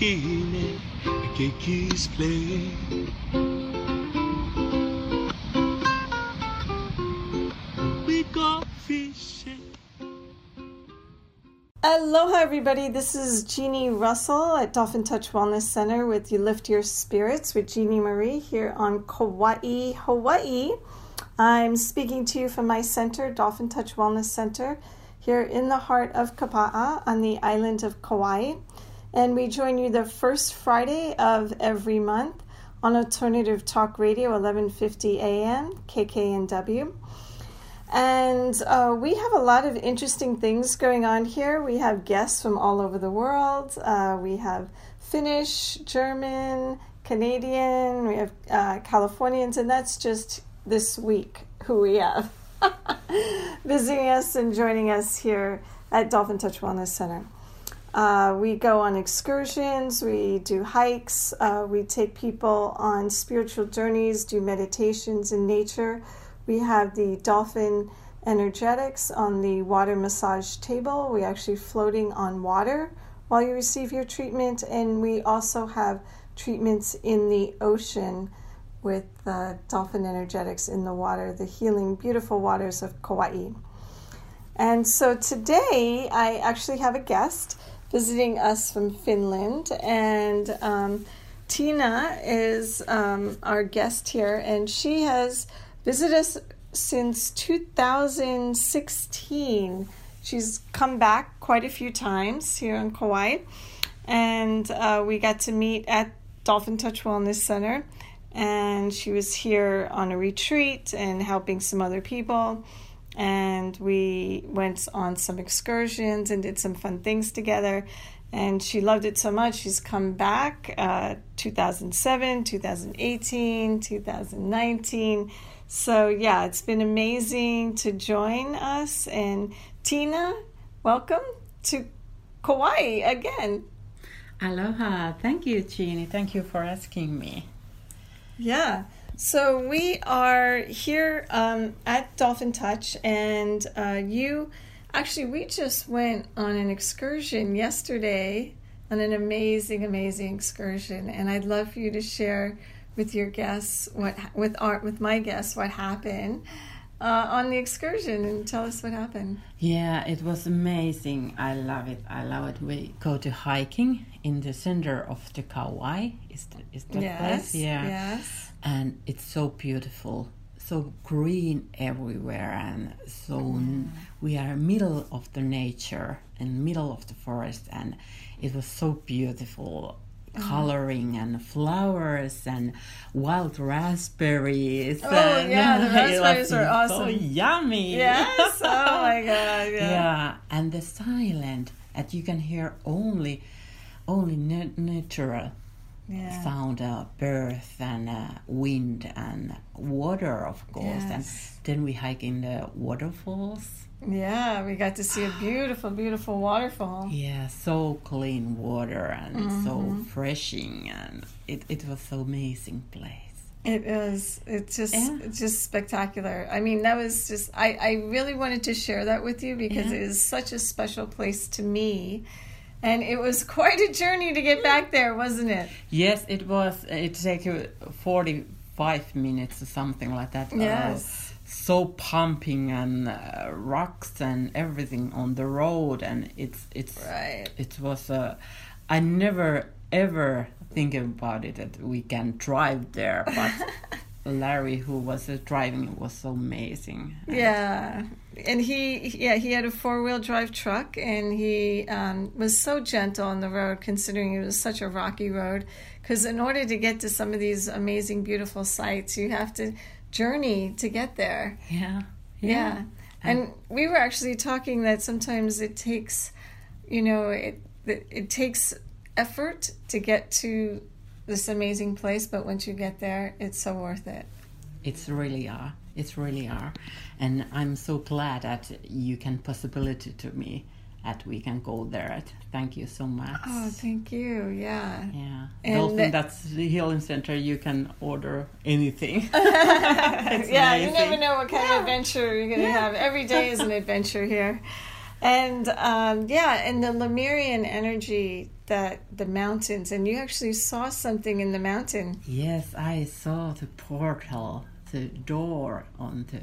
Kine, Keki's play. We go fishing. Aloha, everybody. This is Jeannie Russell at Dolphin Touch Wellness Center with You Lift Your Spirits with Jeannie Marie here on Kauai, Hawaii. I'm speaking to you from my center, Dolphin Touch Wellness Center, here in the heart of Kapa'a on the island of Kauai. And we join you the first Friday of every month on Alternative Talk Radio, 1150 AM, KKNW. And uh, we have a lot of interesting things going on here. We have guests from all over the world. Uh, we have Finnish, German, Canadian, we have uh, Californians, and that's just this week who we have visiting us and joining us here at Dolphin Touch Wellness Center. Uh, we go on excursions, we do hikes, uh, we take people on spiritual journeys, do meditations in nature. We have the dolphin energetics on the water massage table. We're actually floating on water while you receive your treatment, and we also have treatments in the ocean with uh, dolphin energetics in the water, the healing, beautiful waters of Kauai. And so today I actually have a guest visiting us from Finland, and um, Tina is um, our guest here, and she has visited us since 2016. She's come back quite a few times here in Kauai, and uh, we got to meet at Dolphin Touch Wellness Center. And she was here on a retreat and helping some other people and we went on some excursions and did some fun things together and she loved it so much she's come back uh, 2007 2018 2019 so yeah it's been amazing to join us and tina welcome to kauai again Aloha. Thank you, Jeannie. Thank you for asking me. yeah so we are here um, at Dolphin Touch, and uh, you actually we just went on an excursion yesterday, on an amazing, amazing excursion, and I'd love for you to share with your guests what with art with my guests what happened uh, on the excursion and tell us what happened. Yeah, it was amazing. I love it. I love it. We go to hiking in the center of the Kauai. Is the, is that yes, place? Yeah. yes, And it's so beautiful. So green everywhere and so mm-hmm. we are middle of the nature in middle of the forest and it was so beautiful mm-hmm. coloring and flowers and wild raspberries. Oh, and yeah, the raspberries are So yummy. yes. Oh my God! Yeah. Yeah, and the silent that you can hear only only na- natural Yeah. birth and uh, wind and water, of course. And then we hike in the waterfalls. Yeah, we got to see a beautiful, beautiful waterfall. Yeah, so clean water and Mm-hmm. so refreshing, and it, it was so amazing place. It is. It's just Yeah. it's just spectacular. I mean, that was just I, I really wanted to share that with you because Yeah. it is such a special place to me. And it was quite a journey to get back there, wasn't it? Yes, it was. It took you forty-five minutes or something like that. Uh, so pumping and uh, rocks and everything on the road, and it's it's Right. it was uh, I never ever think about it that we can drive there, but Larry, who was uh, driving, was so amazing. Yeah. And he yeah, he had a four-wheel drive truck and he um, was so gentle on the road considering it was such a rocky road because in order to get to some of these amazing beautiful sites, you have to journey to get there. Yeah, Yeah. And we were actually talking that sometimes it takes, you know, it it, it takes effort to get to this amazing place, but once you get there, it's so worth it. It's really are. It's really are, and I'm so glad that you can possibility to me that we can go there. Thank you so much. Oh, thank you. Yeah. Yeah, And Dolphin. that's the healing center. You can order anything. yeah, you never know what kind of adventure you're going to have. Every day is an adventure here. And um, yeah, and the Lemurian energy that the mountains, and you actually saw something in the mountain. Yes, I saw the portal, the door on the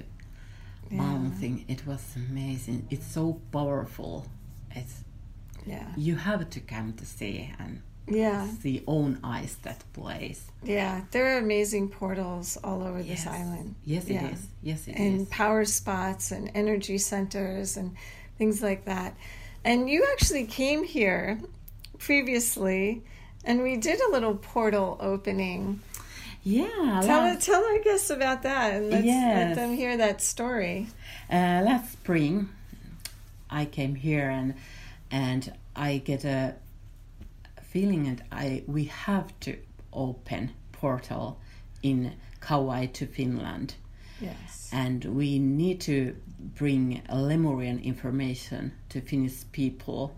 mountain. It was amazing. It's so powerful. It's Yeah, you have to come to see and yeah, see own eyes that place. yeah. There are amazing portals all over this island. Yes, it is. Yeah. Yes, it is. and power spots and energy centers and things like that. And you actually came here previously, and we did a little portal opening. Yeah, Tell last, tell our guests about that, and let's let them hear that story. uh, last spring, I came here and and I get a feeling that I we have to open portal in Kauai to Finland. Yes. and we need to bring Lemurian information to Finnish people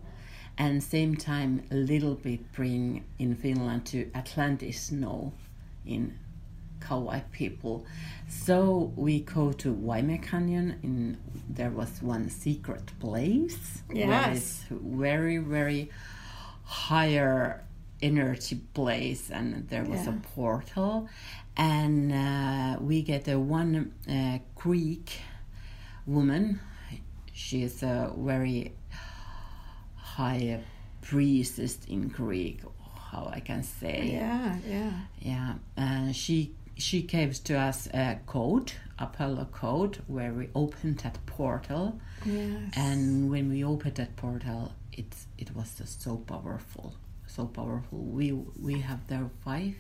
and same time a little bit bring in Finland to Atlantis snow in Kauai people. So we go to Waimea Canyon and there was one secret place Yes. very very higher energy place and there was a portal and uh, we get a one uh, Greek woman she is a very high priestess in Greek how I can say Yeah, yeah. yeah, and she she gave to us a code, Apollo code, where we opened that portal. Yes. And when we opened that portal, it it was just so powerful, so powerful. We we have there five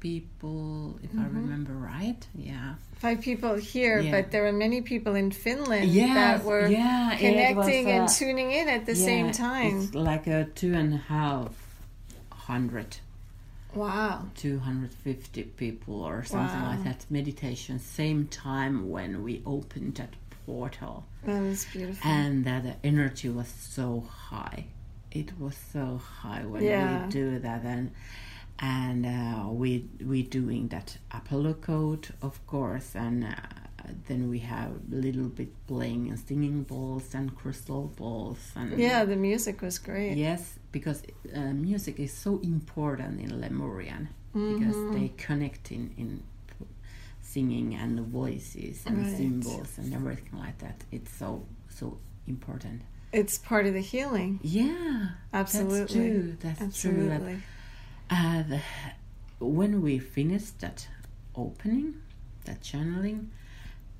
people, if I remember right. Yeah. Five people here, Yeah. but there were many people in Finland Yes, that were yeah, connecting and uh, tuning in at the same time. It's like a two and a half hundred Wow. 250 people or something Wow. like that meditation same time when we opened that portal That was beautiful. and that the energy was so high it was so high when Yeah. we do that and and uh, we we doing that apollo code of course and uh, then we have a little bit playing and singing balls and crystal balls and yeah, the music was great. Yes, because uh, music is so important in Lemurian because Mm-hmm. they connect in, in singing and the voices and Right. symbols and everything like that. It's so so important. It's part of the healing. Yeah, Absolutely. That's true. That's true. That, uh, the, when we finished that opening, that channeling,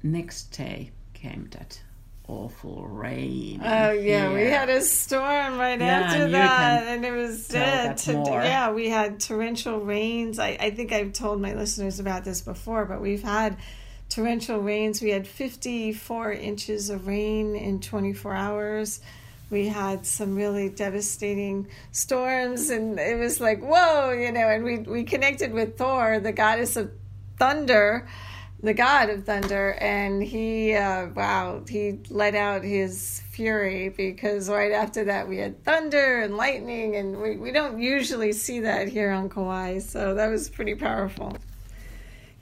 next day came that awful rain. Oh yeah, we had a storm right Yeah, after and that, and it was uh, yeah, we had torrential rains. I, I think I've told my listeners about this before, but we've had torrential rains. We had 54 inches of rain in 24 hours. We had some really devastating storms, and it was like whoa, you know. And we we connected with Thor, the goddess of thunder the god of thunder and he uh, wow he let out his fury because right after that we had thunder and lightning and we, we don't usually see that here on kauai so that was pretty powerful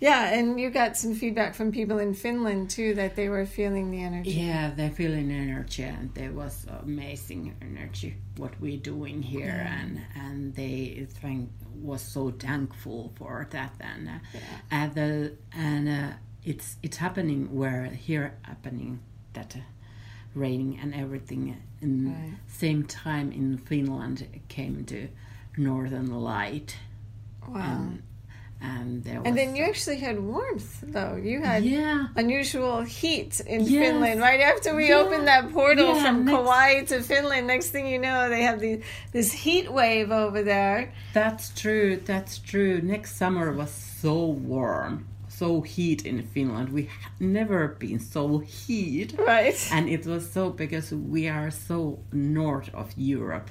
yeah and you got some feedback from people in finland too that they were feeling the energy. Yeah, they're feeling energy, and there was amazing energy what we're doing here, and and they thank was so thankful for that, and uh, and the and uh, it's it's happening where here happening that uh, raining and everything, and Right. same time in Finland came to Northern Light, wow. And, and there was and then you actually had warmth though you had yeah unusual heat in Yes. Finland right after we Yeah. opened that portal Yeah, from next- Kauai to Finland. Next thing you know, they have the, this heat wave over there. That's true. That's true. Next summer was so warm, so heat in Finland. We have never been so heat, Right. and it was so because we are so north of Europe,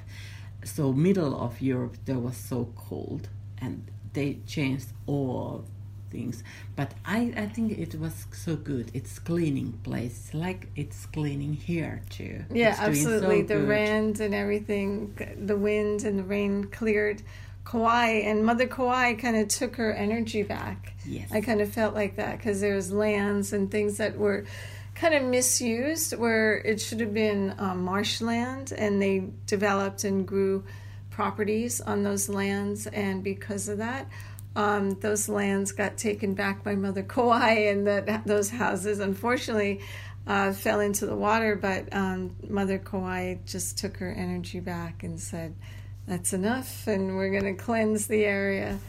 so middle of Europe there was so cold, and they changed all things. But I I think it was so good. It's cleaning place like it's cleaning here too. Yeah, It's doing so absolutely. the good. rain and everything, the wind and the rain cleared Kauai, and Mother Kauai kind of took her energy back. Yes. I kind of felt like that because there's lands and things that were kind of misused where it should have been um, marshland and they developed and grew properties on those lands, and because of that, um, those lands got taken back by Mother Kauai, and that those houses, unfortunately, uh, fell into the water. But um, Mother Kauai just took her energy back and said, "That's enough, and we're going to cleanse the area."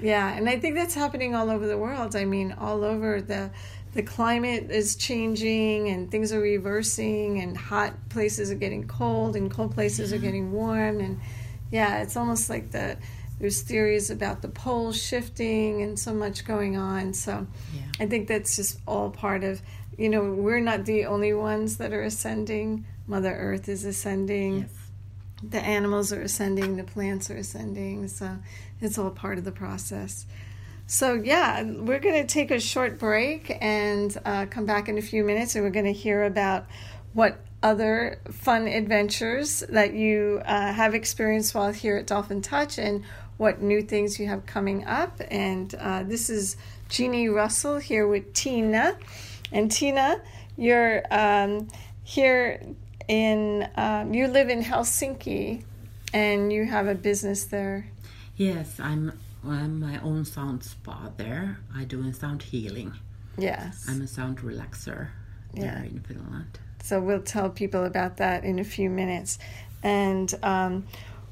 Yeah, and I think that's happening all over the world. I mean, all over the the climate is changing and things are reversing and hot places are getting cold and cold places are getting warm and yeah, it's almost like the there's theories about the poles shifting and so much going on. So yeah. I think that's just all part of you know, we're not the only ones that are ascending. Mother Earth is ascending. Yes. The animals are ascending, the plants are ascending. So it's all part of the process. So, yeah, we're going to take a short break and uh, come back in a few minutes, and we're going to hear about what other fun adventures that you uh, have experienced while here at Dolphin Touch and what new things you have coming up. And uh, this is Jeannie Russell here with Tina. And Tina, you're um, here in, um, you live in Helsinki and you have a business there. Yes, I'm I'm my own sound spa there. I do sound healing. Yes. I'm a sound relaxer yeah. there in Finland. So we'll tell people about that in a few minutes. And um,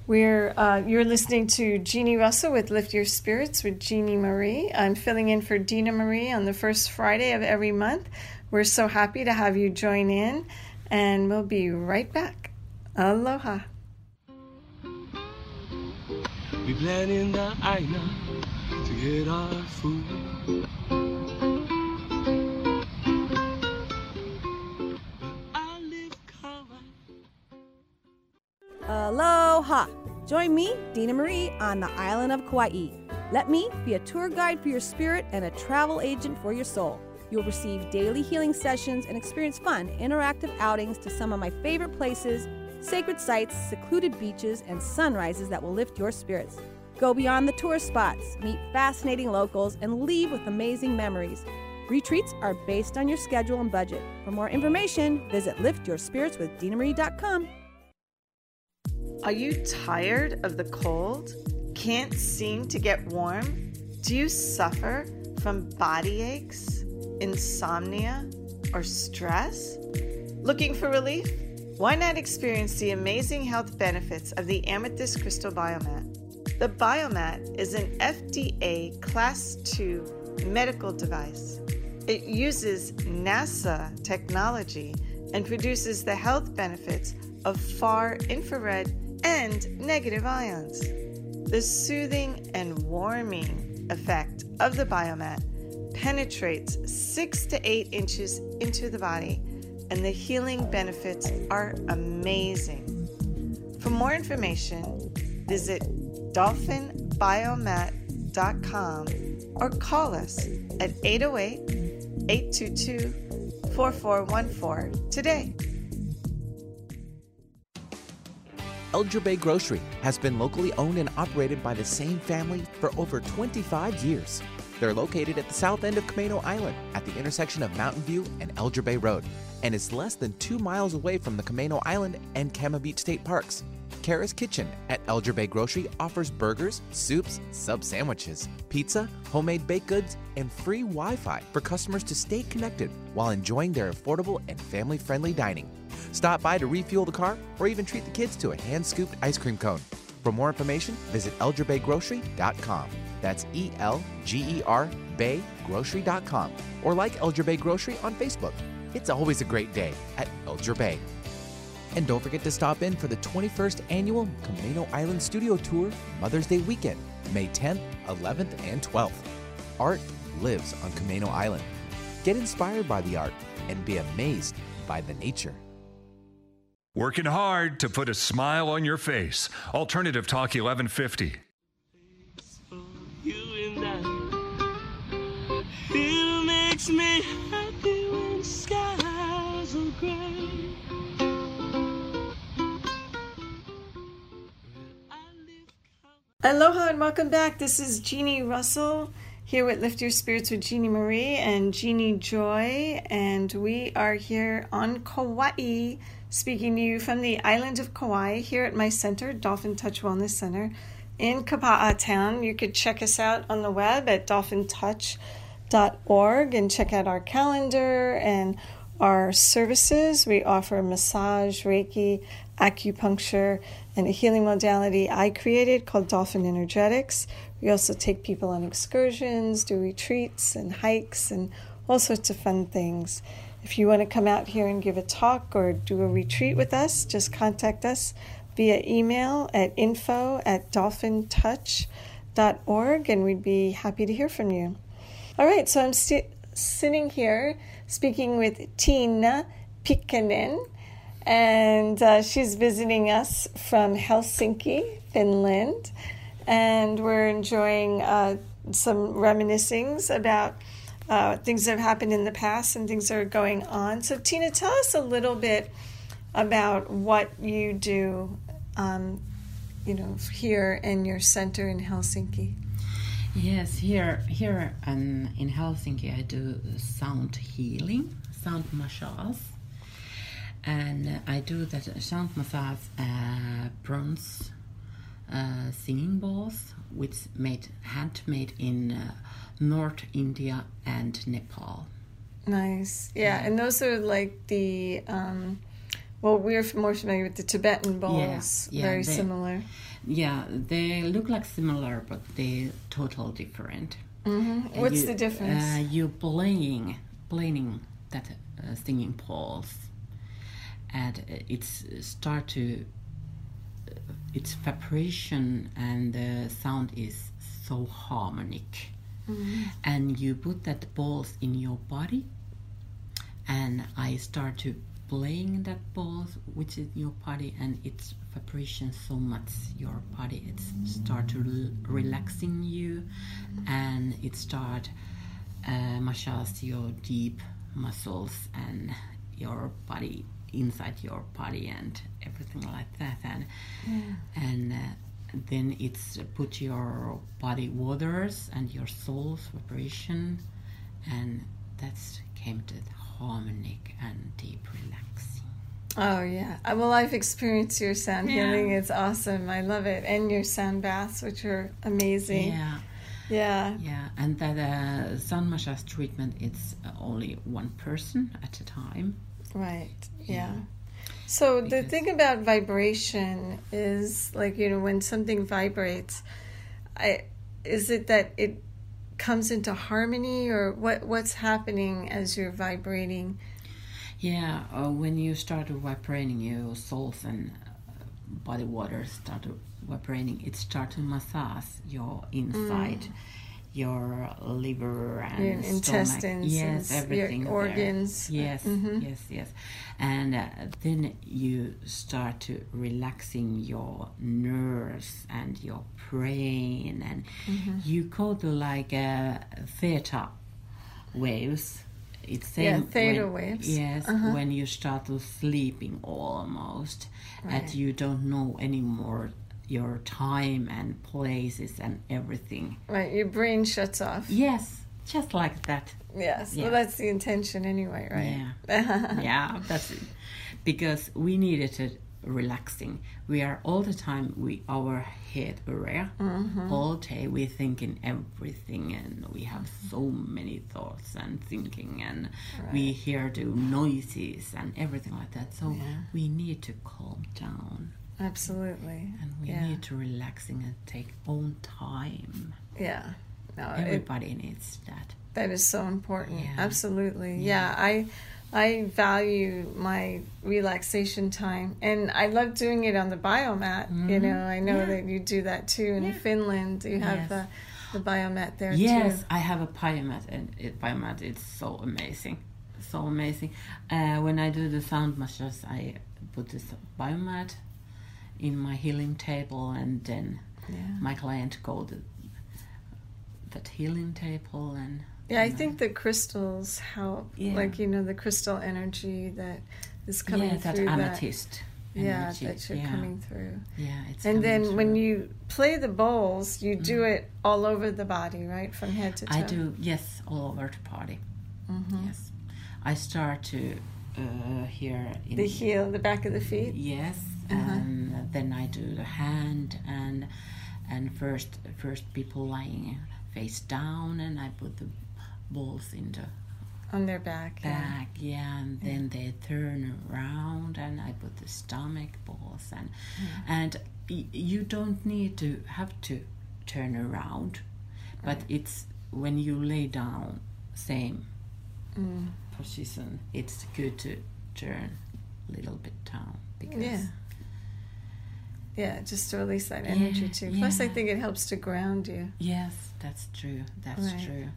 we're uh, you're listening to Jeannie Russell with Lift Your Spirits with Jeannie Marie. I'm filling in for Dina Marie on the first Friday of every month. We're so happy to have you join in, and we'll be right back. Aloha. We blend in the aina to get our food. Aloha! Join me, Dina Marie, on the island of Kauai. Let me be a tour guide for your spirit and a travel agent for your soul. You'll receive daily healing sessions and experience fun, interactive outings to some of my favorite places sacred sites, secluded beaches, and sunrises that will lift your spirits. Go beyond the tourist spots, meet fascinating locals, and leave with amazing memories. Retreats are based on your schedule and budget. For more information, visit liftyourspiritswithdinamarie.com. Are you tired of the cold? Can't seem to get warm? Do you suffer from body aches, insomnia, or stress? Looking for relief? Why not experience the amazing health benefits of the Amethyst Crystal Biomat? The Biomat is an FDA Class II medical device. It uses NASA technology and produces the health benefits of far infrared and negative ions. The soothing and warming effect of the Biomat penetrates six to eight inches into the body and the healing benefits are amazing. For more information, visit dolphinbiomat.com or call us at 808 822 4414 today. Elger Bay Grocery has been locally owned and operated by the same family for over 25 years. They're located at the south end of Camano Island at the intersection of Mountain View and Elger Bay Road and is less than two miles away from the Camano Island and Cama Beach State Parks. Kara's Kitchen at Elger Bay Grocery offers burgers, soups, sub sandwiches, pizza, homemade baked goods, and free Wi Fi for customers to stay connected while enjoying their affordable and family friendly dining. Stop by to refuel the car or even treat the kids to a hand scooped ice cream cone. For more information, visit elgerbaygrocery.com. That's E L G E R baygrocery.com or like Elger Bay Grocery on Facebook. It's always a great day at Elger Bay. And don't forget to stop in for the 21st annual Camano Island Studio Tour Mother's Day weekend, May 10th, 11th, and 12th. Art lives on Camano Island. Get inspired by the art and be amazed by the nature. Working hard to put a smile on your face. Alternative Talk 1150. It makes me happy when skies are gray. Aloha and welcome back. This is Jeannie Russell here with Lift Your Spirits with Jeannie Marie and Jeannie Joy, and we are here on Kauai speaking to you from the island of Kauai here at my center, Dolphin Touch Wellness Center in Kapa'a Town. You could check us out on the web at dolphintouch.org and check out our calendar and our services. We offer massage, Reiki, acupuncture, and a healing modality I created called Dolphin Energetics. We also take people on excursions, do retreats and hikes, and all sorts of fun things. If you want to come out here and give a talk or do a retreat with us, just contact us via email at info at dolphintouch.org and we'd be happy to hear from you. All right, so I'm st- sitting here speaking with Tina Pitkänen, and uh, she's visiting us from Helsinki, Finland, and we're enjoying uh, some reminiscings about. Uh, things that have happened in the past and things that are going on. So, Tina, tell us a little bit about what you do, um, you know, here in your center in Helsinki. Yes, here here um, in Helsinki, I do sound healing, sound massage, and I do that sound massage uh, bronze uh, singing bowls, which made handmade in uh, North India and Nepal. Nice, yeah, and those are like the. Um, well, we're more familiar with the Tibetan bowls. yeah, very they- similar. Yeah, they look like similar, but they're total different. hmm What's you, the difference? Uh, you playing playing that uh, singing pulse, and uh, it's start to uh, its vibration and the sound is so harmonic, Mm-hmm. and you put that balls in your body, and I start to playing that balls which is your body and its vibration so much your body it's start to l- relaxing you and it start uh, massage your deep muscles and your body inside your body and everything like that and and uh, then it's put your body waters and your soul's vibration and that's came to the harmonic and deep relaxing oh yeah. Well, I've experienced your sound Yeah. healing. It's awesome. I love it, and your sound baths, which are amazing. yeah Yeah. yeah and that uh, sun massage treatment it's only one person at a time Right. Yeah. So the Because- thing about vibration is like you know when something vibrates, I is it that it comes into harmony or what what's happening as you're vibrating? Yeah, uh, when you start vibrating, your souls and uh, body water start vibrating. It starts to massage your inside, your liver and. Your stomach. intestines, Yes, and your everything. there. organs. Yes, Mhm. yes, yes. And uh, then you start to relaxing your nerves and your brain, and Mm-hmm. you go to like uh, theta waves. It's same Yeah, theta when- waves. Yes, Uh-huh. when you start to sleeping almost, Right. that you don't know anymore your time and places and everything. Right, your brain shuts off. Yes, just like that. Yes. Yeah. Well, that's the intention anyway, right? Yeah. yeah, that's it. Because we needed it relaxing. We are all the time we our head area. Mm-hmm. All day we thinking everything and we have so many thoughts and thinking and we hear the noises and everything like that. So we need to calm down Absolutely. and we Yeah. need to relaxing and take own time. Yeah. No, it, Everybody needs that. That is so important. Yeah. Absolutely. Yeah. I I value my relaxation time and I love doing it on the biomat. You know, I know Mm-hmm. Yeah. that you do that too in Yeah. Finland. You have Yes. the the biomat there Yes, too. I have a biomat, and it, biomat it's so amazing, so amazing. Uh, when I do the sound massage, I put this biomat in my healing table, and then Yeah. my client go to that healing table, and Yeah, I think the crystals help. Yeah. Like, you know, the crystal energy that is coming yeah, that through that. amethyst. Yeah, energy. that you're yeah. coming through. Yeah, it's And then when you play the bowls, you do it all over the body, right? From head to toe. I do yes all over the party. Mhm. Yes, I start to uh, here in The heel, the back of the feet. Yes, And then I do the hand and and first first people lying face down and I put the balls in the On their back. back, yeah, and then they turn around and I put the stomach balls and mm-hmm. and y- you don't need to have to turn around, but it's when you lay down same Mm. position. It's good to turn a little bit down because Yeah. Yeah, just to release that energy Yeah, too. Plus, I think it helps to ground you. Yes, that's true. That's Right. true.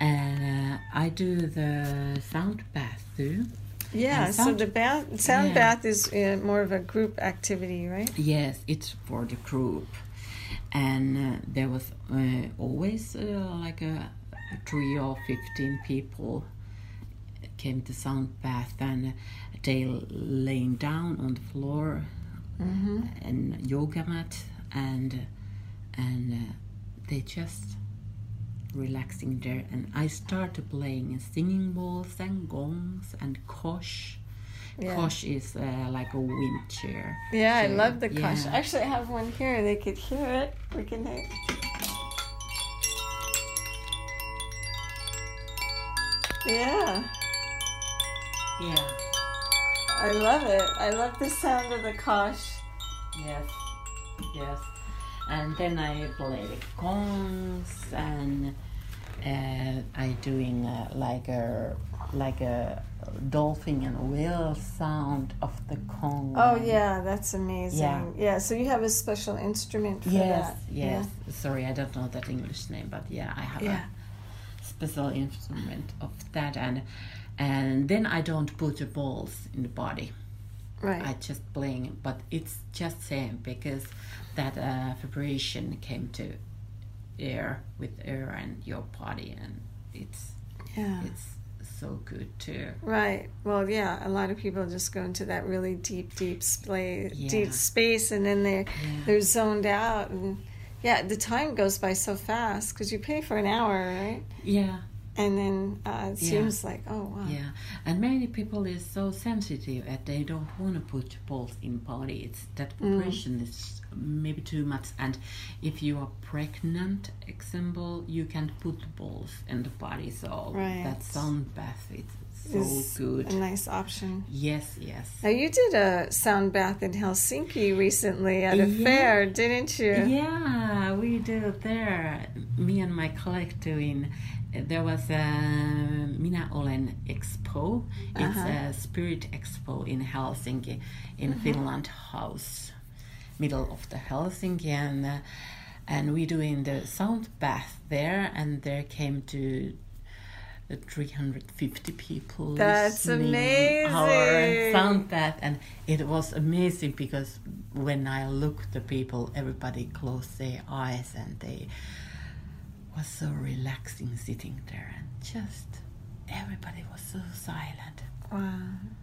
And uh, I do the sound bath too. Yeah, And so sound- the bath, sound Yeah. bath is uh, more of a group activity, right? Yes, it's for the group. And uh, there was uh, always uh, like a three or fifteen people came to sound bath and they laying down on the floor and yoga mat and and uh, they just relaxing there and I started playing singing bowls and gongs and kosh. Yeah. Kosh is uh, like a wind chair. Yeah, I love the kosh. Yeah. Actually, I have one here. They could hear it. We can hear. it. Yeah, Yeah. I love it. I love the sound of the kosh. Yes. Yes. And then I play the gongs and uh, I doing uh, like a like a dolphin and whale sound of the gong. Oh yeah, that's amazing. Yeah. Yeah, so you have a special instrument for Yes, that. yes. Yes. Sorry, I don't know that English name, but yeah, I have Yeah. a special instrument of that, and and then I don't put the balls in the body. Right. I just playing, but it's just same because that uh, vibration came to air with air and your body, and it's yeah. it's so good too. Right. Well, yeah. A lot of people just go into that really deep, deep spa- Yeah. deep space, and then they're Yeah. they're zoned out, and yeah, the time goes by so fast because you pay for an hour, right? Yeah, And then uh, it Yeah. seems like, oh wow. yeah, and many people is so sensitive that they don't want to put balls in body. It's that Mm. is maybe too much, and if you are pregnant, example, you can put balls in the body. So Right. that sound bath it's so Is good. A nice option. Yes, yes. Now you did a sound bath in Helsinki recently at a Yeah. fair, didn't you? Yeah, we did it there. Me and my colleague doing. There was a Minä olen Expo. It's Uh-huh. a spirit expo in Helsinki, in Finland House, middle of the Helsinki, and uh, and we doing the sound bath there, and there came to. uh, 350 people That's listening our sound bath and it was amazing because when I looked the people everybody closed their eyes and they was so relaxing sitting there and just everybody was so silent Wow.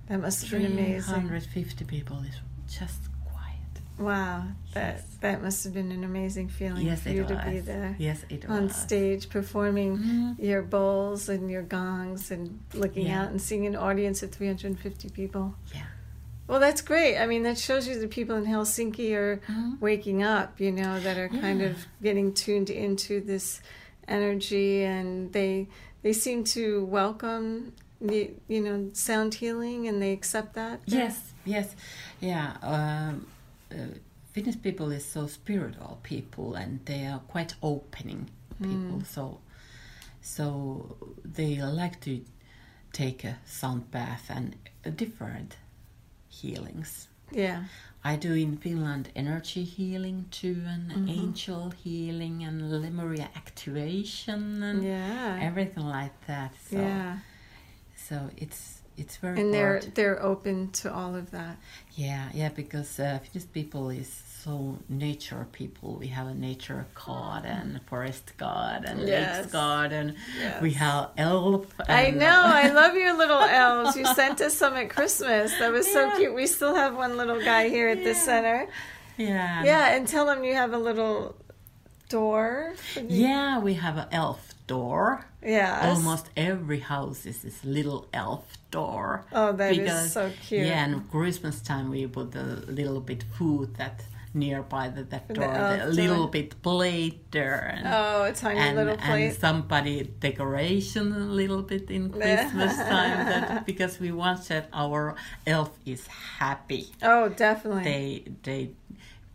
That must have been amazing. 350 people is just Wow. That that must have been an amazing feeling yes for you was to be there. yes it on was stage performing Mhm. your bowls and your gongs and looking Yeah. out and seeing an audience of 350 people. yeah Well, that's great. I mean, that shows you the people in Helsinki are Mhm. waking up, you know, that are kind of getting tuned into this energy and they they seem to welcome the you know sound healing and they accept that. Yes, yes, yeah. Um, uh, Finnish people is so spiritual people, and they are quite opening people. So, so they like to take a sound bath and different healings. Yeah. I do in Finland energy healing too, and Mm-hmm. angel healing, and Lemuria activation, and Yeah. everything like that. So, yeah. so it's it's very And they're hard. they're open to all of that. Yeah, yeah, because uh, Finnish people is so nature people. We have a nature god and forest god and Yes. lakes god, and Yes. we have elf. I know. I love your little elves. You sent us some at Christmas. That was so Yeah. cute. We still have one little guy here at the center. Yeah. Yeah, and tell them you have a little door. Yeah, we have an elf door. Yes. Almost every house is this little elf door. Oh, that is so cute. Yeah, and Christmas time we put a little bit food that nearby the, that door, the door. little bit plate there. And, Oh, a tiny and, little and somebody decoration a little bit in Christmas time that, because we want that our elf is happy. Oh, definitely. They they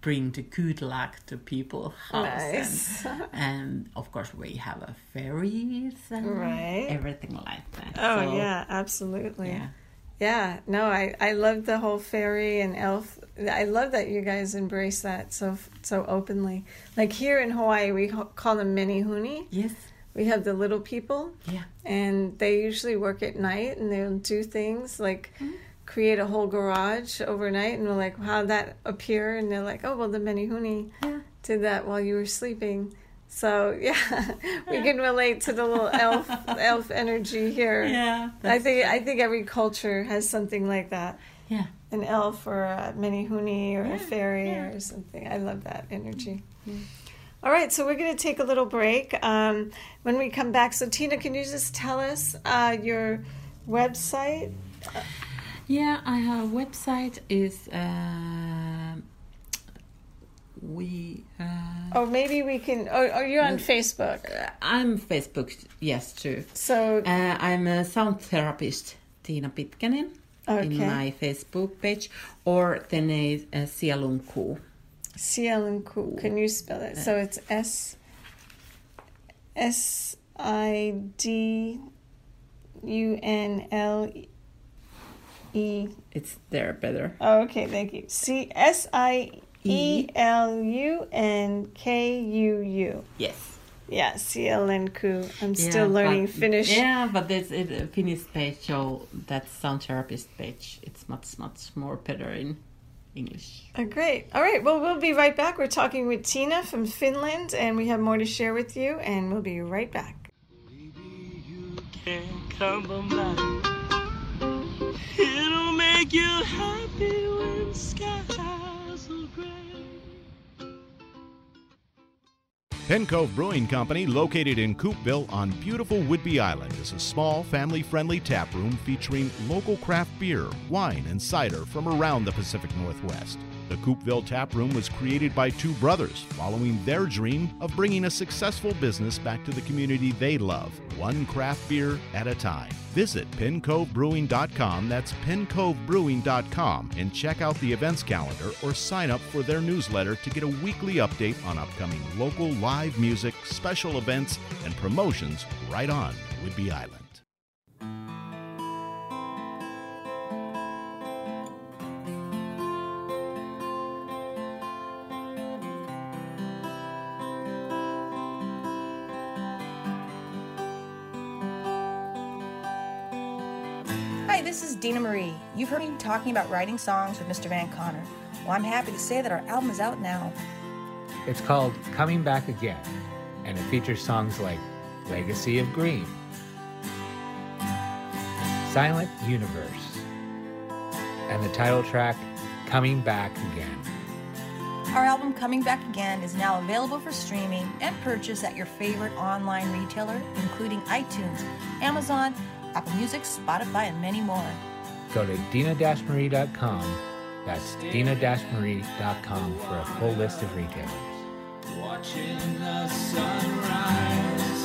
bring the good luck to people's house. Nice. And, and of course we have a fairies and Right. everything like that. oh, So, yeah, absolutely. Yeah. Yeah, no, I I love the whole fairy and elf. I love that you guys embrace that so so openly. Like here in Hawaii, we call them menehune. Yes. We have the little people, Yeah. and they usually work at night, and they'll do things like mm-hmm. Create a whole garage overnight. And we're like, how'd that appear? And they're like, oh, well, the menehune Yeah. did that while you were sleeping. So yeah, we can relate to the little elf elf energy here. Yeah. I think I think every culture has something like that. Yeah. An elf or a menehune or a fairy yeah. or something. I love that energy. All right, so we're going to take a little break. Um, when we come back, so Tina, can you just tell us uh, your website? Yeah, I have a website is uh, we uh, Or maybe we can. Oh, oh you're on Facebook. I'm Facebook yes too. So Uh, I'm a sound therapist Tina Pitkänen Okay. in my Facebook page or then Sielunku. CLNQ. Can you spell it? So it's S S I D U N L E. It's there better. Oh, okay, thank you. C S I E L U N K U U. Yes. Yeah, CLNQ. I'm still Yeah, learning but- Finnish. Yeah, but there's a uh, Finnish page, so that sound therapist page. It's much much more better in English. Oh, great. All right. Well, we'll be right back. We're talking with Tina from Finland, and we have more to share with you, and we'll be right back. You can't come by. It'll make you happy when skies are gray. Pen Cove Brewing Company, located in Coupeville on beautiful Whidbey Island, is a small, family friendly tap room featuring local craft beer, wine, and cider from around the Pacific Northwest. The Coupeville Tap Room was created by two brothers following their dream of bringing a successful business back to the community they love, one craft beer at a time. Visit pencovebrewing.com, that's pencovebrewing.com, and check out the events calendar or sign up for their newsletter to get a weekly update on upcoming local live music, special events, and promotions right on Whidbey Island. Dina Marie. You've heard me talking about writing songs with Mr. Van Connor. Well, I'm happy to say that our album is out now. It's called Coming Back Again, and it features songs like Legacy of Green, Silent Universe, and the title track Coming Back Again. Our album Coming Back Again is now available for streaming and purchase at your favorite online retailer, including iTunes, Amazon, Apple Music, Spotify, and many more. Go to dina-marie.com. That's dina-marie.com for a full list of retailers. Watching the sunrise,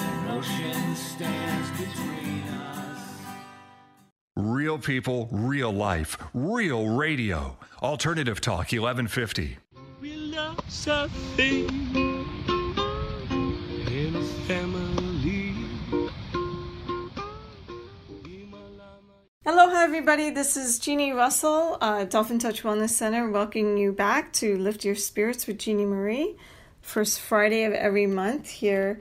an ocean stands between us. Real people, real life, real radio. Alternative Talk 1150. We love something in family. Aloha, everybody. This is Jeannie Russell, uh, Dolphin Touch Wellness Center, welcoming you back to Lift Your Spirits with Jeannie Marie. First Friday of every month here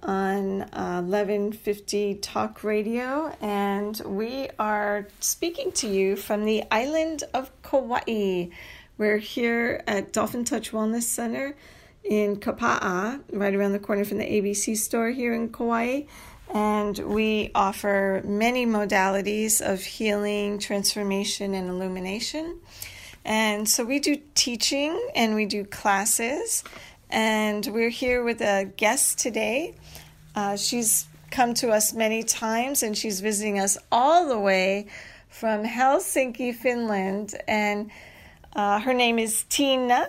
on uh, 1150 Talk Radio. And we are speaking to you from the island of Kauai. We're here at Dolphin Touch Wellness Center in Kapa'a, right around the corner from the ABC store here in Kauai and we offer many modalities of healing, transformation, and illumination. And so we do teaching and we do classes. And we're here with a guest today, Uh, she's come to us many times and she's visiting us all the way from Helsinki, Finland. And uh, her name is Tina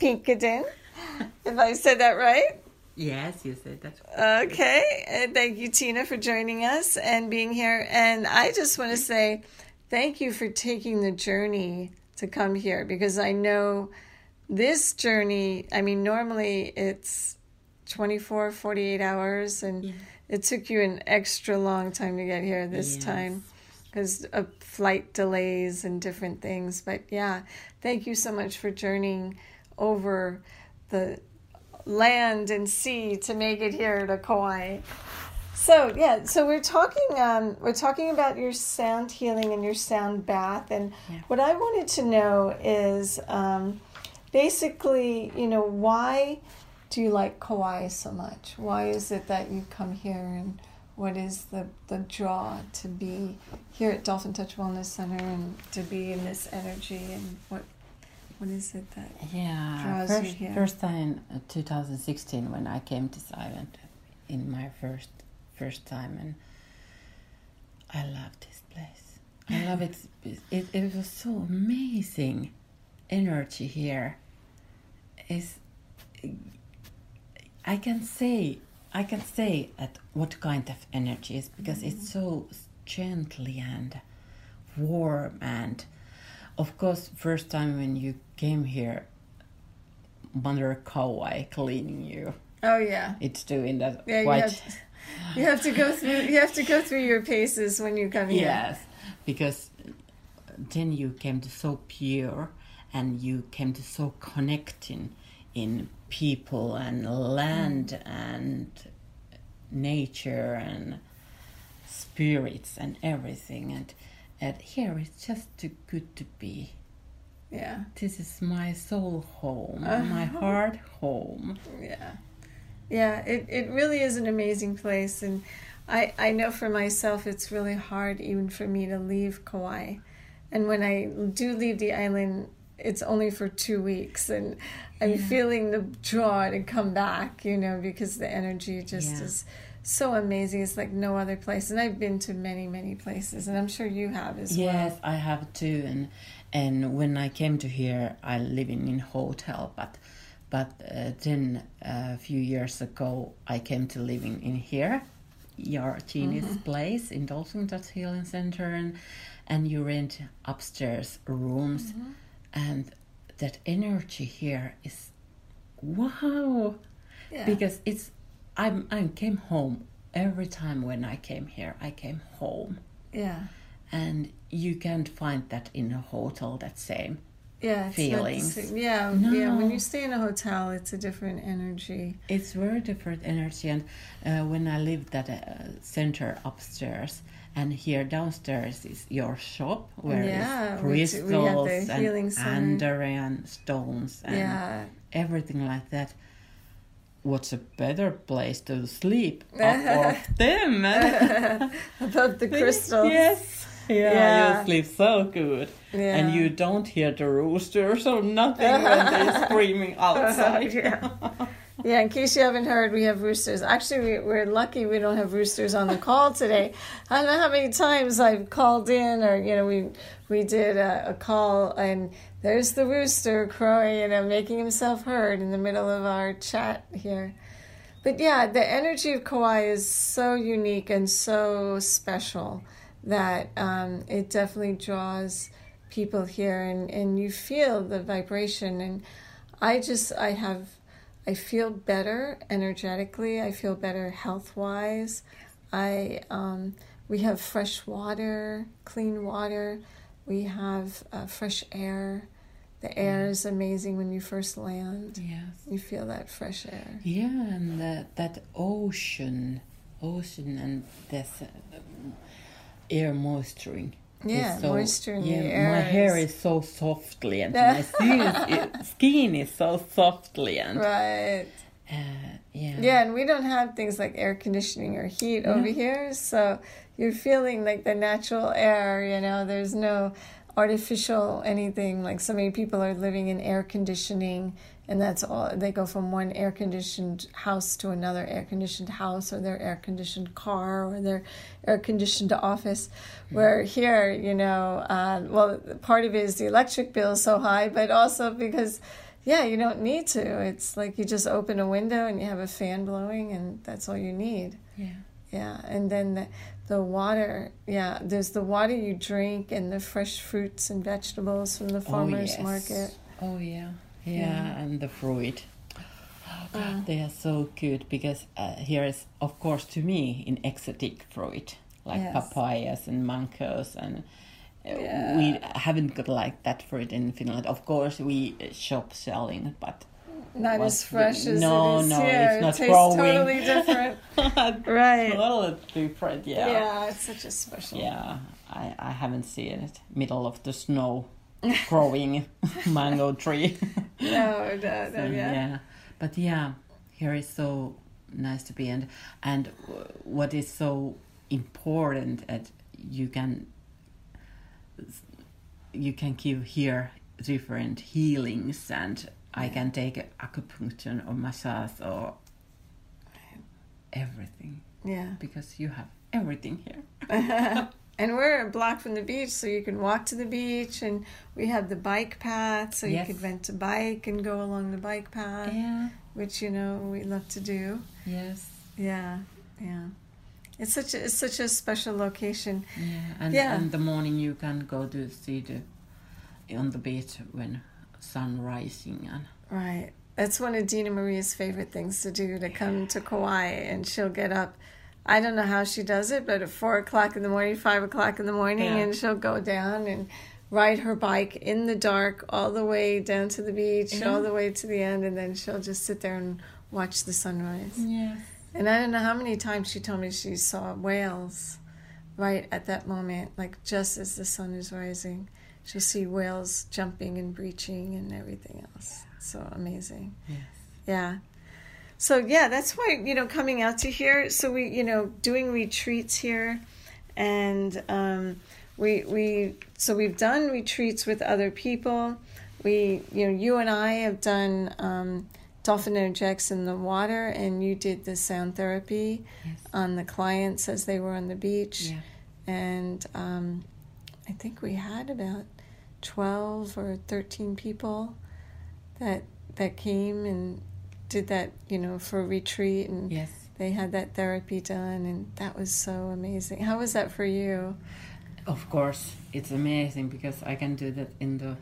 Pinkaden, if I said that right. Yes, you said that. Okay, and thank you, Tina, for joining us and being here. And I just want to say thank you for taking the journey to come here because I know this journey, I mean, normally it's 24, 48 hours, and it took you an extra long time to get here this Yes. time because of flight delays and different things. But yeah, thank you so much for journeying over the land and sea to make it here to Kauai. So yeah, so we're talking um, we're talking about your sound healing and your sound bath, and what I wanted to know is um, basically, you know, why do you like Kauai so much? Why is it that you come here, and what is the the draw to be here at Dolphin Touch Wellness Center and to be in this energy, and what what is it that Yeah, first, first time uh, 2016 when I came to island in my first first time, and I love this place. I love it. It it was so amazing energy here. Is I can say I can say at what kind of energy is because it's so gently and warm and of course first time when you came here Mother Kauai cleaning you. Oh yeah. It's doing that Yeah, you quite have, you have to go through you have to go through your paces when you come here. Yes, because then you came to so pure and you came to so connecting in people and land mm. and nature and spirits and everything and and here it's just too good to be. Yeah. This is my soul home, uh-huh. my heart home. Yeah. Yeah, it, it really is an amazing place and I, I know for myself it's really hard even for me to leave Kauai. And when I do leave the island, it's only for two weeks and I'm feeling the draw to come back, you know, because the energy just Yeah. is so amazing. It's like no other place. And I've been to many, many places and I'm sure you have as Yes, well. Yes, I have too, and and when I came to here, I living in hotel, but but uh, then uh, a few years ago, I came to living in here, your Jeannie's mm-hmm. place in Dolphin Touch Healing Center, and and you rent upstairs rooms, mm-hmm. and that energy here is wow, Yeah. because it's I'm I came home every time when I came here, I came home. Yeah. And you can't find that in a hotel that same Yeah, Feelings. Yeah, yeah. When you stay in a hotel, it's a different energy. it's very different energy and uh, when i lived at a center upstairs and here downstairs is your shop where Yeah, we crystals we the and andarian stones and Yeah. everything like that what's a better place to sleep of them Above the crystals. yes yeah, Yeah. you sleep so good Yeah. and you don't hear the roosters or nothing when they're screaming outside yeah. Yeah, in case you haven't heard, we have roosters. Actually, we, we're lucky we don't have roosters on the call today. I don't know how many times I've called in, or you know, we we did a, a call, and there's the rooster crowing, you know, making himself heard in the middle of our chat here. But yeah, the energy of Kauai is so unique and so special that um, it definitely draws people here, and, and you feel the vibration. And I just, I have, I feel better energetically. I feel better health wise. I, um, we have fresh water, clean water. We have uh, fresh air. The air is amazing when you first land. yes You feel that fresh air. Yeah, and that, that ocean, ocean, and this air moisturing. Yeah, so, moisture in the air My hair is- so softly, and my skin is, skin is so softly, and Right. uh, yeah, Yeah, and we don't have things like air conditioning or heat over here, so you're feeling like the natural air, you know, there's no artificial anything like so many people are living in air conditioning and that's all. They go from one air conditioned house to another air conditioned house, or their air conditioned car, or their air conditioned office. Where here, you know, uh, well, part of it is the electric bill is so high, but also because, yeah, you don't need to. It's like you just open a window and you have a fan blowing, and that's all you need. Yeah. Yeah, and then the, the water, yeah, there's the water you drink and the fresh fruits and vegetables from the farmers yes. market. Oh yeah. Yeah, and the fruit. Oh, God, they are so good because uh, here is, of course, to me, in exotic fruit like Yes. papayas and mangoes and. uh, Yeah. We haven't got like that fruit in Finland. Of course, we uh, shop selling, but Not as the- fresh as no, it is no, here. it's not it tastes growing. totally different. right. totally different. Yeah. Yeah, it's such a special. Yeah, I, I haven't seen it. Middle of the snow, growing mango tree. No, no, no, So, yeah. but yeah, here is so nice to be, and and what is so important that you can you can give here different healings, and I can take acupuncture or massage or everything Yeah. because you have everything here. And we're a block from the beach, so you can walk to the beach, and we have the bike path, so Yes. you could rent a bike and go along the bike path, Yeah. which you know we love to do. Yes. Yeah, yeah. It's such a it's such a special location. Yeah, and Yeah. and the morning you can go to see the on the beach when sun rising and Right. That's one of Dina Maria's favorite things to do to come to Kauai, and she'll get up. I don't know how she does it, but at four o'clock in the morning, five o'clock in the morning, Yeah. and she'll go down and ride her bike in the dark all the way down to the beach, all the way to the end, and then she'll just sit there and watch the sunrise. yes, And I don't know how many times she told me she saw whales right at that moment, like just as the sun is rising. She'll see whales jumping and breaching and everything else. So amazing. yes, Yeah. So yeah, that's why, you know, coming out to here, so we, you know, doing retreats here. And um we we so we've done retreats with other people. We, you know, you and I have done um dolphin energetics in the water and you did the sound therapy yes, on the clients as they were on the beach. Yeah, and um, I think we had about twelve or thirteen people that that came and did that, you know, for a retreat, and yes. they had that therapy done, and that was so amazing. How was that for you? Of course, it's amazing because I can do that in the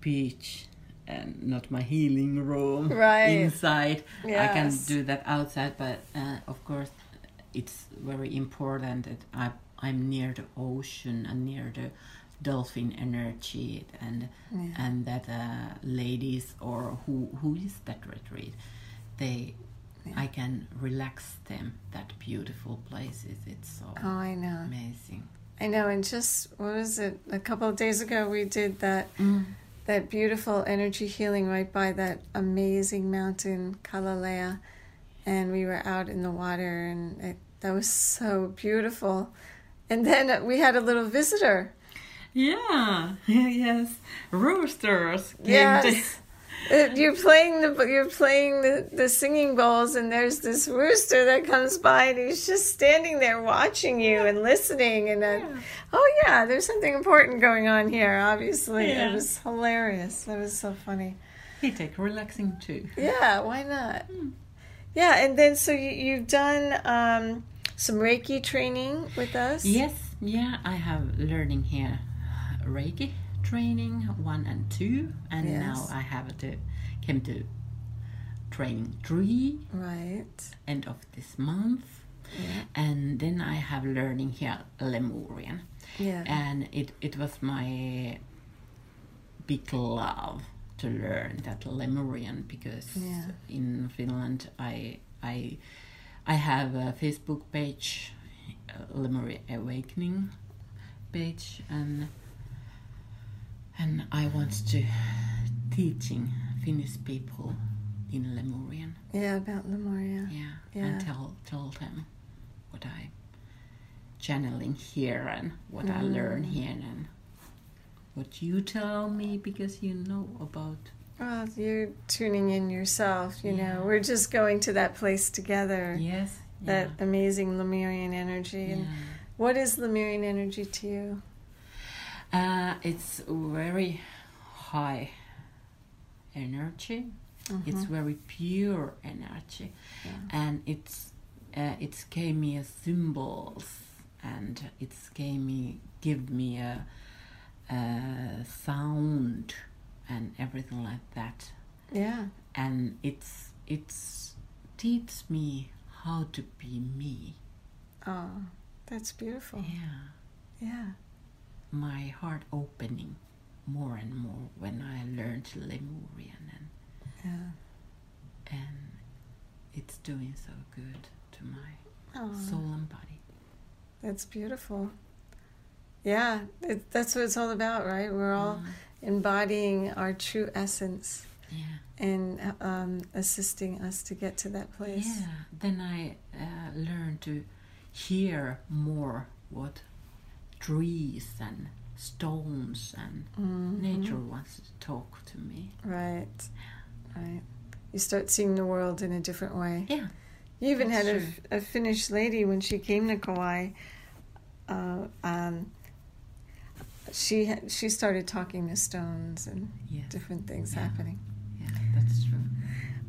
beach and not my healing room Right. inside. I can do that outside, but uh, of course, it's very important that I I'm near the ocean and near the dolphin energy and and that uh, ladies or who who is that retreat they I can relax them that beautiful places it's so Oh, I know, amazing I know, and just what was it? A couple of days ago, we did that that beautiful energy healing right by that amazing mountain, Kalalea, and we were out in the water, and it, that was so beautiful. And then we had a little visitor. Yeah yes roosters Yes. Uh, You're playing the you're playing the, the singing bowls, and there's this rooster that comes by, and he's just standing there watching you and listening. And then, oh yeah, there's something important going on here. Obviously, Yeah. it was hilarious. That was so funny. he take relaxing too Yeah, why not? Yeah, and then so you, you've done um, some Reiki training with us. Yes, yeah, I have learning here Reiki training one and two, and Yes. now I have to came to training three Right. end of this month, and then I have learning here Lemurian, Yeah. and it it was my big love to learn that Lemurian because Yeah. in Finland I I I have a Facebook page, uh, Lemurian Awakening page, and and I want to teaching Finnish people in Lemurian, yeah, about Lemuria. yeah, Yeah. and tell tell them what I channeling here and what I learn Mm. here and what you tell me because you know about Well, you're tuning in yourself, you know. We're just going to that place together. Yes. That amazing Lemurian energy. And what is Lemurian energy to you? Uh, it's very high energy. It's very pure energy, and it's uh, it's gave me a symbols, and it's gave me give me a, a sound and everything like that, Yeah. and it's it's teaches me how to be me. Oh, that's beautiful. Yeah. Yeah. My heart opening more and more when I learned Lemurian and Yeah. and it's doing so good to my Oh, soul and body. that's beautiful. Yeah, it, that's what it's all about, right? We're all embodying our true essence Yeah. and um, assisting us to get to that place. Yeah. Then I uh, learned to hear more what trees and stones and nature wants to talk to me. Right. Right. You start seeing the world in a different way. Yeah. You even had a, a Finnish lady when she came to Kauai. Uh, um, she had, she started talking to stones and Yeah. different things Yeah. happening. Yeah, that's true.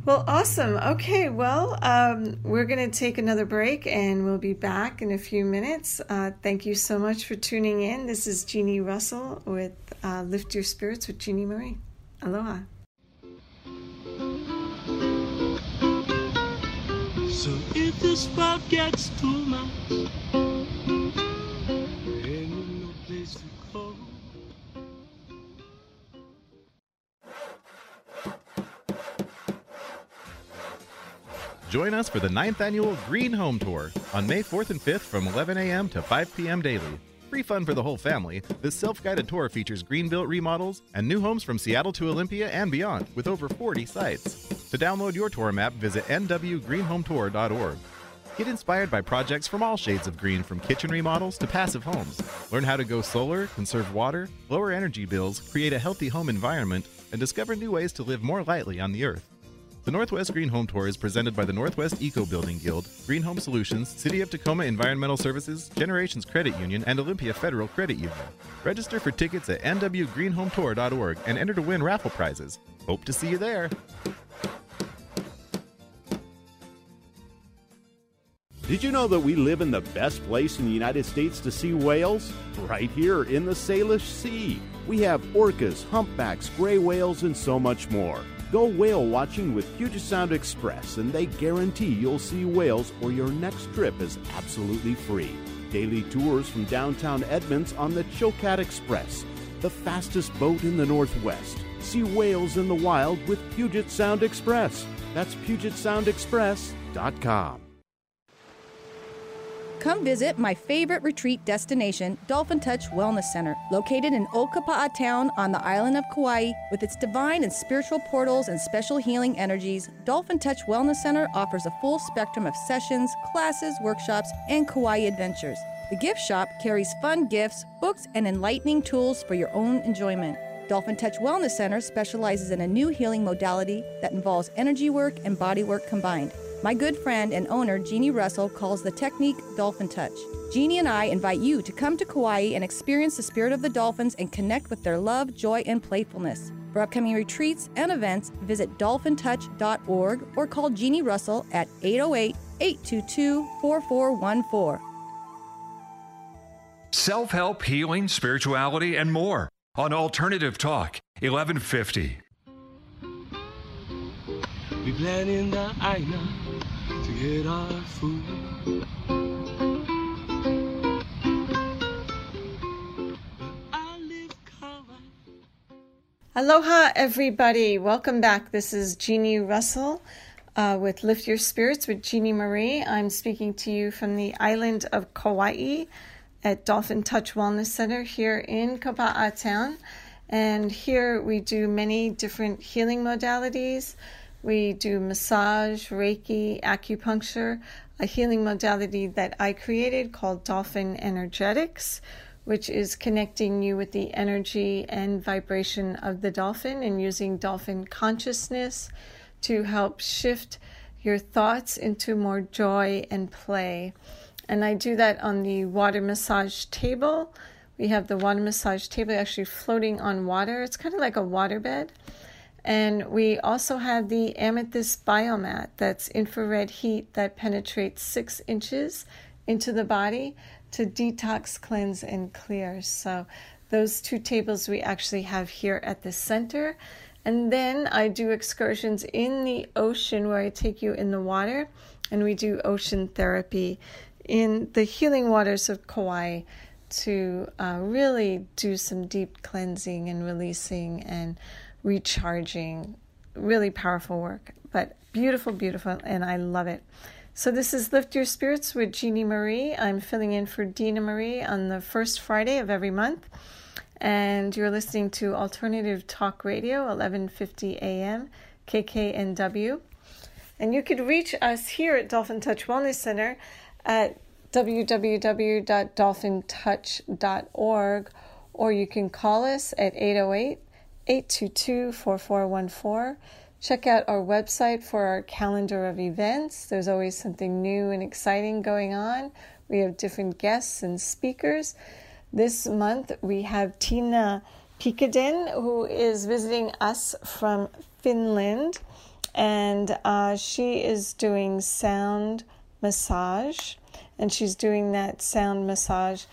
Well, awesome. Okay, well, um, we're going to take another break and we'll be back in a few minutes. Uh, thank you so much for tuning in. This is Jeannie Russell with uh, Lift Your Spirits with Jeannie Marie. Aloha. So if this world gets too much, Join us for the 9th annual Green Home Tour on May 4th and 5th from 11 a.m. to 5 p.m. daily. Free fun for the whole family, this self guided tour features green built remodels and new homes from Seattle to Olympia and beyond with over 40 sites. To download your tour map, visit nwgreenhometour.org. Get inspired by projects from all shades of green, from kitchen remodels to passive homes. Learn how to go solar, conserve water, lower energy bills, create a healthy home environment, and discover new ways to live more lightly on the earth. The Northwest Green Home Tour is presented by the Northwest Eco Building Guild, Green Home Solutions, City of Tacoma Environmental Services, Generations Credit Union, and Olympia Federal Credit Union. Register for tickets at nwgreenhometour.org and enter to win raffle prizes. Hope to see you there. Did you know that we live in the best place in the United States to see whales? Right here in the Salish Sea. We have orcas, humpbacks, gray whales, and so much more. Go whale watching with Puget Sound Express, and they guarantee you'll see whales or your next trip is absolutely free. Daily tours from downtown Edmonds on the Chilkat Express, the fastest boat in the Northwest. See whales in the wild with Puget Sound Express. That's PugetSoundExpress.com. Come visit my favorite retreat destination, Dolphin Touch Wellness Center, located in Okapa'a Town on the island of Kauai. With its divine and spiritual portals and special healing energies, Dolphin Touch Wellness Center offers a full spectrum of sessions, classes, workshops, and Kauai adventures. The gift shop carries fun gifts, books, and enlightening tools for your own enjoyment. Dolphin Touch Wellness Center specializes in a new healing modality that involves energy work and body work combined. My good friend and owner, Jeannie Russell, calls the technique Dolphin Touch. Jeannie and I invite you to come to Kauai and experience the spirit of the dolphins and connect with their love, joy, and playfulness. For upcoming retreats and events, visit dolphintouch.org or call Jeannie Russell at 808 822 4414. Self help, healing, spirituality, and more on Alternative Talk, 1150. Aloha, everybody. Welcome back. This is Jeannie Russell uh, with Lift Your Spirits with Jeannie Marie. I'm speaking to you from the island of Kauai at Dolphin Touch Wellness Center here in Kapa'a Town. And here we do many different healing modalities. We do massage, Reiki, acupuncture, a healing modality that I created called Dolphin Energetics, which is connecting you with the energy and vibration of the dolphin and using dolphin consciousness to help shift your thoughts into more joy and play. And I do that on the water massage table. We have the water massage table actually floating on water. It's kind of like a water bed. And we also have the amethyst biomat that's infrared heat that penetrates six inches into the body to detox, cleanse, and clear. So, those two tables we actually have here at the center. And then I do excursions in the ocean where I take you in the water and we do ocean therapy in the healing waters of Kauai to uh, really do some deep cleansing and releasing and recharging. Really powerful work, but beautiful, beautiful, and I love it. So, this is Lift Your Spirits with Jeannie Marie. I'm filling in for Dina Marie on the first Friday of every month. And you're listening to Alternative Talk Radio, 1150 AM, KKNW. And you could reach us here at Dolphin Touch Wellness Center at www.dolphintouch.org, or you can call us at 808 822 4414. Check out our website for our calendar of events. There's always something new and exciting going on. We have different guests and speakers. This month we have Tina Pitkänen, who is visiting us from Finland, and uh, she is doing sound massage, and she's doing that sound massage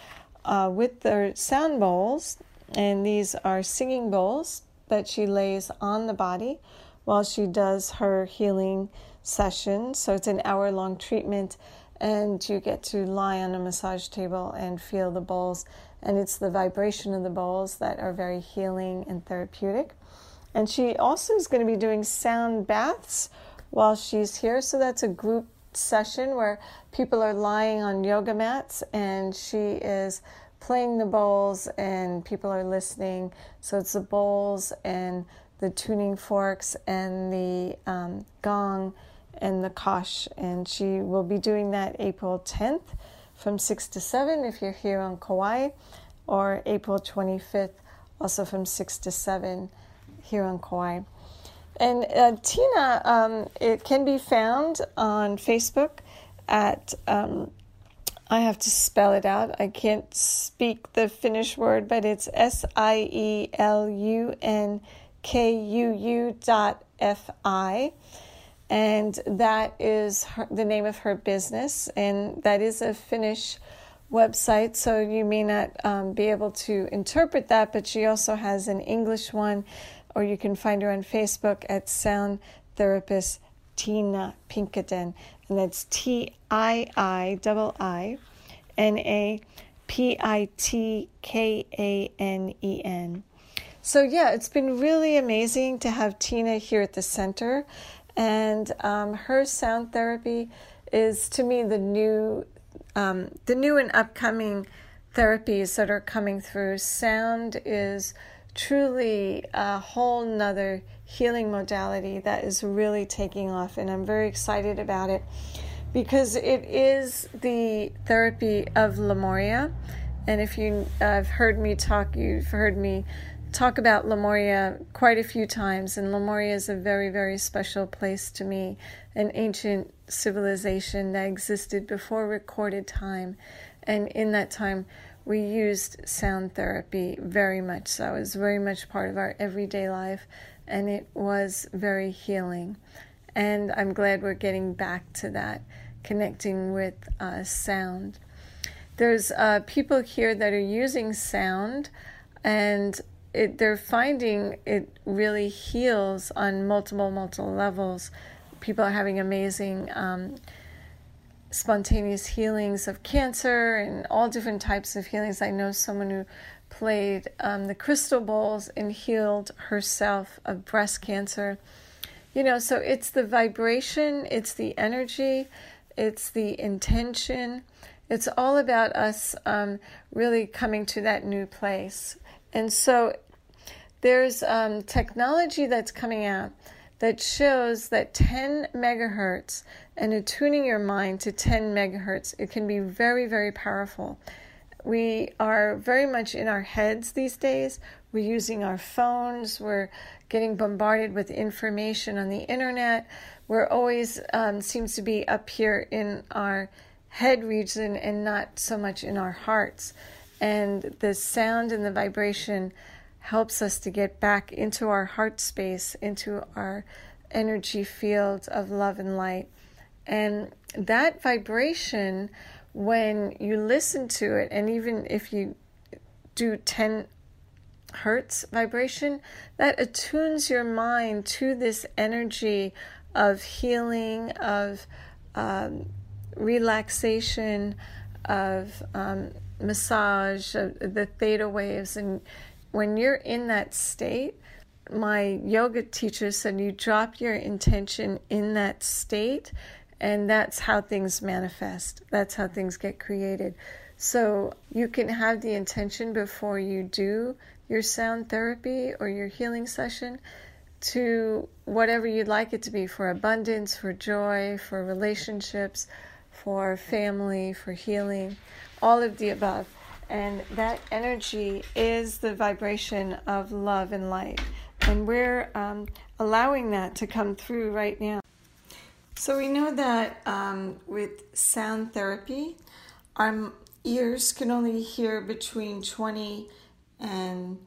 uh, with the sound bowls, and these are singing bowls that she lays on the body while she does her healing session. So it's an hour long treatment, and you get to lie on a massage table and feel the bowls. And it's the vibration of the bowls that are very healing and therapeutic. And she also is going to be doing sound baths while she's here. So that's a group session where people are lying on yoga mats and she is playing the bowls and people are listening. So it's the bowls and the tuning forks and the um, gong and the kosh. And she will be doing that April 10th from 6 to 7 if you're here on Kauai, or April 25th also from 6 to 7 here on Kauai. And uh, Tina, um, it can be found on Facebook at, um, I have to spell it out. I can't speak the Finnish word, but it's S I E L U N K U U dot F I. And that is her, the name of her business. And that is a Finnish website, so you may not um, be able to interpret that, but she also has an English one or you can find her on Facebook at Sound Therapist Tina Pitkänen, and that's T I I double I N A P I T K A N E N. So, yeah, it's been really amazing to have Tina here at the center, and um, her sound therapy is to me the new, um, the new and upcoming therapies that are coming through. Sound is truly a whole nother healing modality that is really taking off, and I'm very excited about it because it is the therapy of Lemuria. And if you have heard me talk, you've heard me talk about Lemuria quite a few times, and Lemuria is a very, very special place to me, an ancient civilization that existed before recorded time. And in that time, we used sound therapy very much so. It was very much part of our everyday life, and it was very healing. And I'm glad we're getting back to that, connecting with uh, sound. There's uh, people here that are using sound, and it, they're finding it really heals on multiple, multiple levels. People are having amazing um, spontaneous healings of cancer and all different types of healings. I know someone who played um, the crystal bowls and healed herself of breast cancer. You know, so it's the vibration, it's the energy, it's the intention. It's all about us um, really coming to that new place. And so there's um, technology that's coming out that shows that 10 megahertz and attuning your mind to 10 megahertz, it can be very, very powerful. We are very much in our heads these days. We're using our phones. We're getting bombarded with information on the internet. We're always um, seems to be up here in our head region and not so much in our hearts. And the sound and the vibration helps us to get back into our heart space, into our energy field of love and light. And that vibration, when you listen to it, and even if you do 10 hertz vibration, that attunes your mind to this energy of healing, of um, relaxation, of um, massage, of the theta waves. And when you're in that state, my yoga teacher said you drop your intention in that state, and that's how things manifest. That's how things get created. So you can have the intention before you do your sound therapy or your healing session to whatever you'd like it to be for abundance, for joy, for relationships, for family, for healing, all of the above. And that energy is the vibration of love and light. And we're um, allowing that to come through right now. So we know that um, with sound therapy, our ears can only hear between 20 and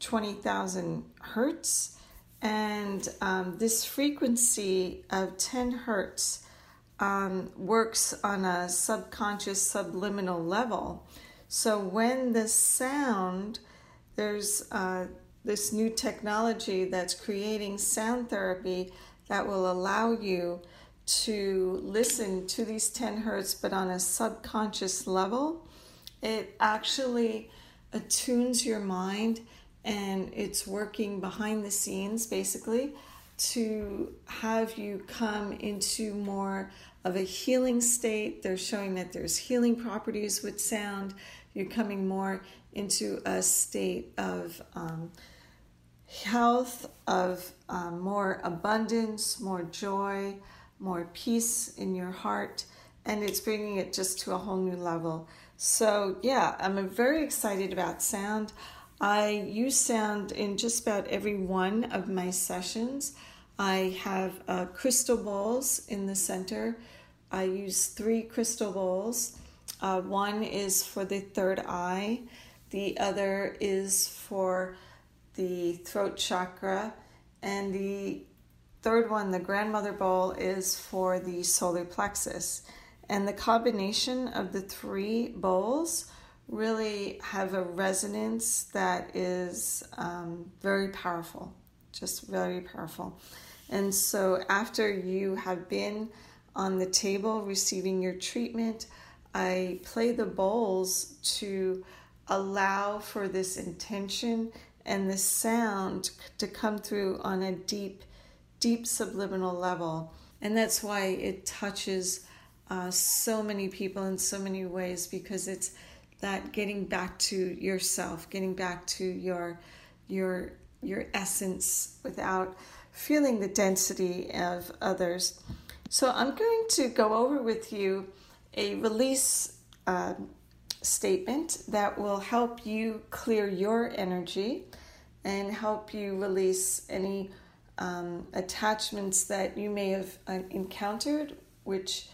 20,000 hertz. And um, this frequency of 10 hertz um, works on a subconscious subliminal level. So when the sound, there's uh, this new technology that's creating sound therapy that will allow you to listen to these 10 hertz, but on a subconscious level. It actually attunes your mind and it's working behind the scenes basically to have you come into more of a healing state. They're showing that there's healing properties with sound. You're coming more into a state of um, health, of um, more abundance, more joy, more peace in your heart, and it's bringing it just to a whole new level. So, yeah, I'm very excited about sound. I use sound in just about every one of my sessions. I have uh, crystal balls in the center. I use three crystal balls. Uh, one is for the third eye, the other is for the throat chakra, and the third one, the grandmother ball, is for the solar plexus. And the combination of the three bowls really have a resonance that is um, very powerful, just very powerful. And so, after you have been on the table receiving your treatment, I play the bowls to allow for this intention and the sound to come through on a deep, deep subliminal level. And that's why it touches uh, so many people in so many ways because it's that getting back to yourself, getting back to your your your essence without feeling the density of others. So I'm going to go over with you a release uh, statement that will help you clear your energy and help you release any um, attachments that you may have uh, encountered, which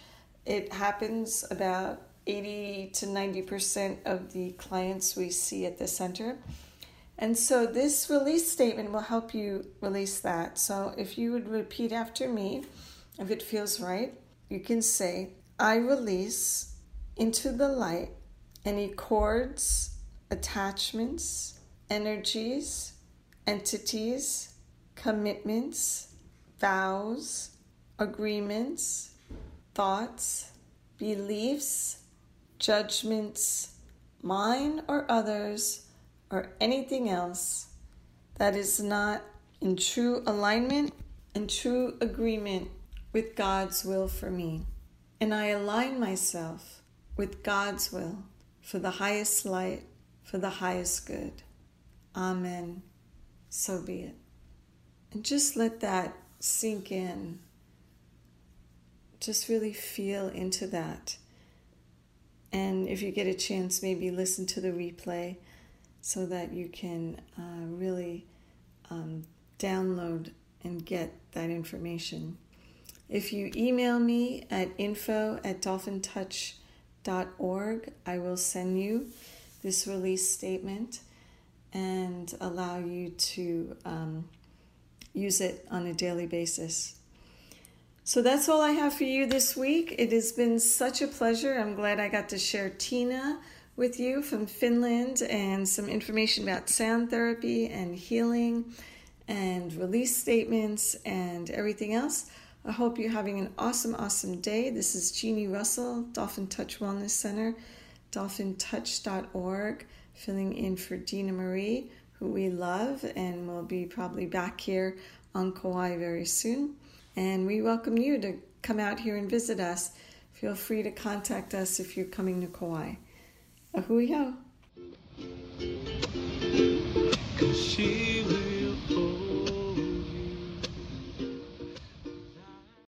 it happens about 80 to 90% of the clients we see at the center. And so this release statement will help you release that. So if you would repeat after me, if it feels right, you can say, I release into the light any cords, attachments, energies, entities, commitments, vows, agreements, thoughts, beliefs, judgments, mine or others, or anything else that is not in true alignment and true agreement with God's will for me. And I align myself with God's will for the highest light, for the highest good. Amen. So be it. And just let that sink in. Just really feel into that And if you get a chance, maybe listen to the replay so that you can uh, really um, download and get that information. If you email me at info at dolphintouch.org, I will send you this release statement and allow you to um, use it on a daily basis. So that's all I have for you this week. It has been such a pleasure. I'm glad I got to share Tina with you from Finland and some information about sound therapy and healing and release statements and everything else. I hope you're having an awesome, awesome day. This is Jeannie Russell, Dolphin Touch Wellness Center, dolphintouch.org, filling in for Dina Marie, who we love and we'll be probably back here on Kauai very soon. And we welcome you to come out here and visit us. Feel free to contact us if you're coming to Kauai. Ho. She